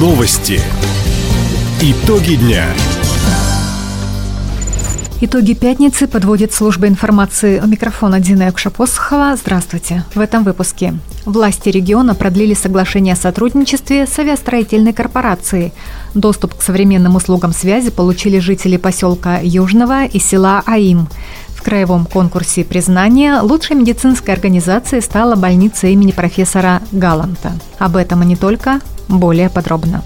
Новости. Итоги дня. Итоги пятницы подводит служба информации. У микрофона Дина Якшапосхова. Здравствуйте. В этом выпуске. Власти региона продлили соглашение о сотрудничестве с авиастроительной корпорацией. Доступ к современным услугам связи получили жители поселка Южного и села Аим. В краевом конкурсе признания лучшей медицинской организацией стала больница имени профессора Галанта. Об этом и не только, более подробно.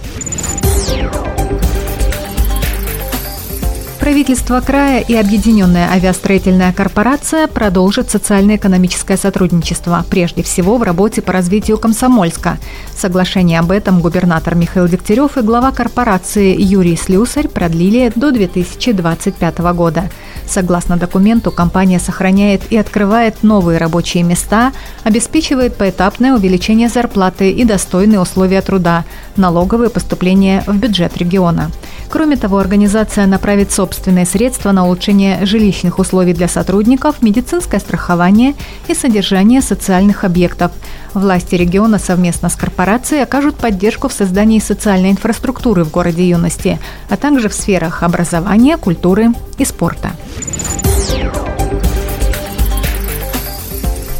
Правительство края и Объединенная авиастроительная корпорация продолжат социально-экономическое сотрудничество, прежде всего в работе по развитию Комсомольска. Соглашение об этом губернатор Михаил Дегтярев и глава корпорации Юрий Слюсарь продлили до 2025 года. Согласно документу, компания сохраняет и открывает новые рабочие места, обеспечивает поэтапное увеличение зарплаты и достойные условия труда, налоговые поступления в бюджет региона. Кроме того, организация направит собственные средства на улучшение жилищных условий для сотрудников, медицинское страхование и содержание социальных объектов. Власти региона совместно с корпорацией окажут поддержку в создании социальной инфраструктуры в городе юности, а также в сферах образования, культуры и спорта.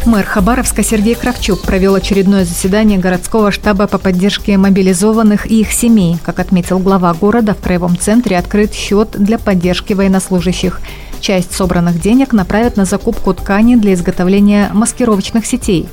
Мэр Хабаровска Сергей Кравчук провел очередное заседание городского штаба по поддержке мобилизованных и их семей. Как отметил глава города, в краевом центре открыт счет для поддержки военнослужащих. Часть собранных денег направят на закупку ткани для изготовления маскировочных сетей.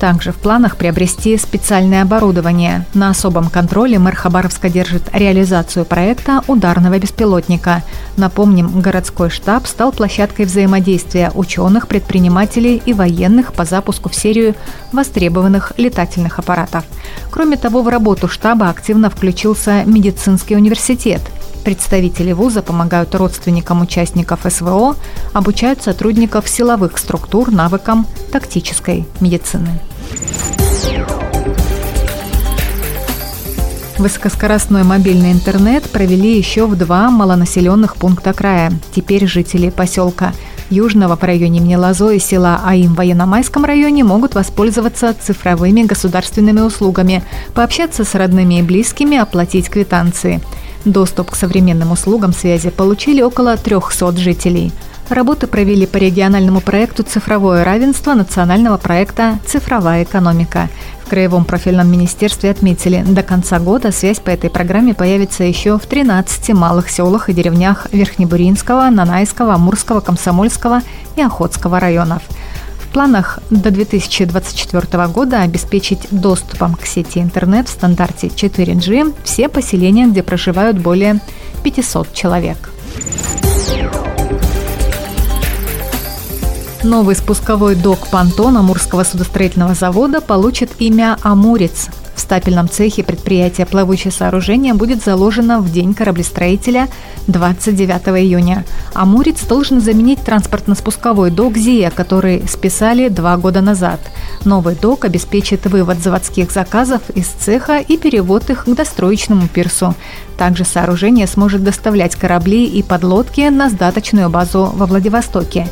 Также в планах приобрести специальное оборудование. На особом контроле мэр Хабаровска держит реализацию проекта ударного беспилотника. Напомним, городской штаб стал площадкой взаимодействия ученых, предпринимателей и военных по запуску в серию востребованных летательных аппаратов. Кроме того, в работу штаба активно включился медицинский университет – Представители вуза помогают родственникам участников СВО, обучают сотрудников силовых структур навыкам тактической медицины. Высокоскоростной мобильный интернет провели еще в два малонаселенных пункта края. Теперь жители поселка Южного в районе имени Лозо и села Аим в Военно-Майском районе могут воспользоваться цифровыми государственными услугами, пообщаться с родными и близкими, оплатить квитанции – Доступ к современным услугам связи получили около 300 жителей. Работы провели по региональному проекту «Цифровое равенство» национального проекта «Цифровая экономика». В Краевом профильном министерстве отметили, до конца года связь по этой программе появится еще в 13 малых селах и деревнях Верхнебуринского, Нанайского, Амурского, Комсомольского и Охотского районов – планах до 2024 года обеспечить доступом к сети интернет в стандарте 4G все поселения, где проживают более 500 человек. Новый спусковой док понтон Амурского судостроительного завода получит имя «Амурец». В стапельном цехе предприятия «Плавучее сооружение» будет заложено в день кораблестроителя 29 июня. Амурец должен заменить транспортно-спусковой док ЗИА, который списали два года назад. Новый док обеспечит вывод заводских заказов из цеха и перевод их к достроечному пирсу. Также сооружение сможет доставлять корабли и подлодки на сдаточную базу во Владивостоке.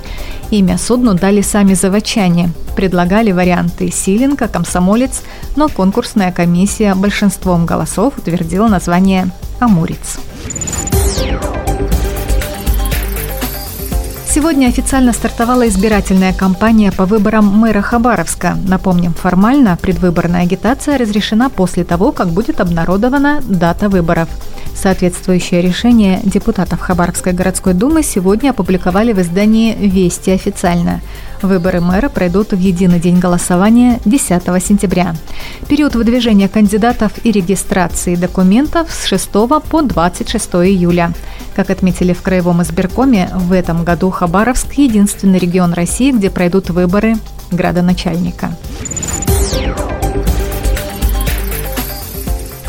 Имя судну дали сами заводчане. Предлагали варианты «Силенко», «Комсомолец», но конкурсная комиссия большинством голосов утвердила название «Амурец». Сегодня официально стартовала избирательная кампания по выборам мэра Хабаровска. Напомним, формально предвыборная агитация разрешена после того, как будет обнародована дата выборов. Соответствующее решение депутатов Хабаровской городской думы сегодня опубликовали в издании «Вести официально». Выборы мэра пройдут в единый день голосования 10 сентября. Период выдвижения кандидатов и регистрации документов с 6 по 26 июля. Как отметили в Краевом избиркоме, в этом году Хабаровск – единственный регион России, где пройдут выборы градоначальника.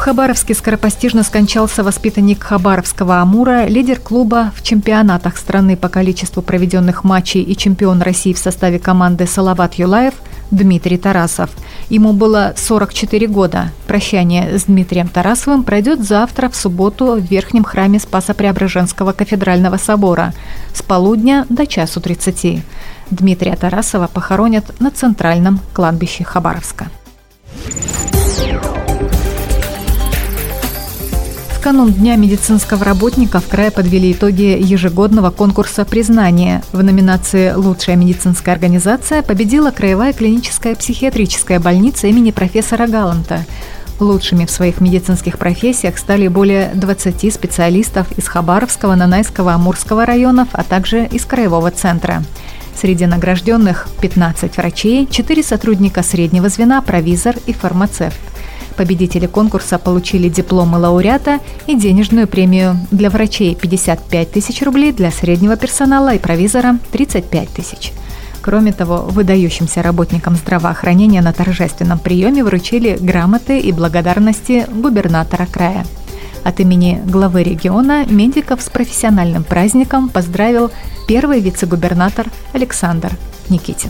Хабаровске скоропостижно скончался воспитанник Хабаровского «Амура», лидер клуба в чемпионатах страны по количеству проведенных матчей и чемпион России в составе команды «Салават Юлаев» Дмитрий Тарасов. Ему было 44 года. Прощание с Дмитрием Тарасовым пройдет завтра, в субботу, в Верхнем храме Спаса-Преображенского кафедрального собора с полудня до часу 30. Дмитрия Тарасова похоронят на центральном кладбище Хабаровска. Канун Дня медицинского работника в крае подвели итоги ежегодного конкурса признания. В номинации «Лучшая медицинская организация» победила Краевая клиническая психиатрическая больница имени профессора Галанта. Лучшими в своих медицинских профессиях стали более 20 специалистов из Хабаровского, Нанайского, Амурского районов, а также из Краевого центра. Среди награжденных 15 врачей, 4 сотрудника среднего звена, провизор и фармацевт. Победители конкурса получили дипломы лауреата и денежную премию для врачей 55 тысяч рублей, для среднего персонала и провизора 35 тысяч. Кроме того, выдающимся работникам здравоохранения на торжественном приеме вручили грамоты и благодарности губернатора края. От имени главы региона медиков с профессиональным праздником поздравил первый вице-губернатор Александр Никитин.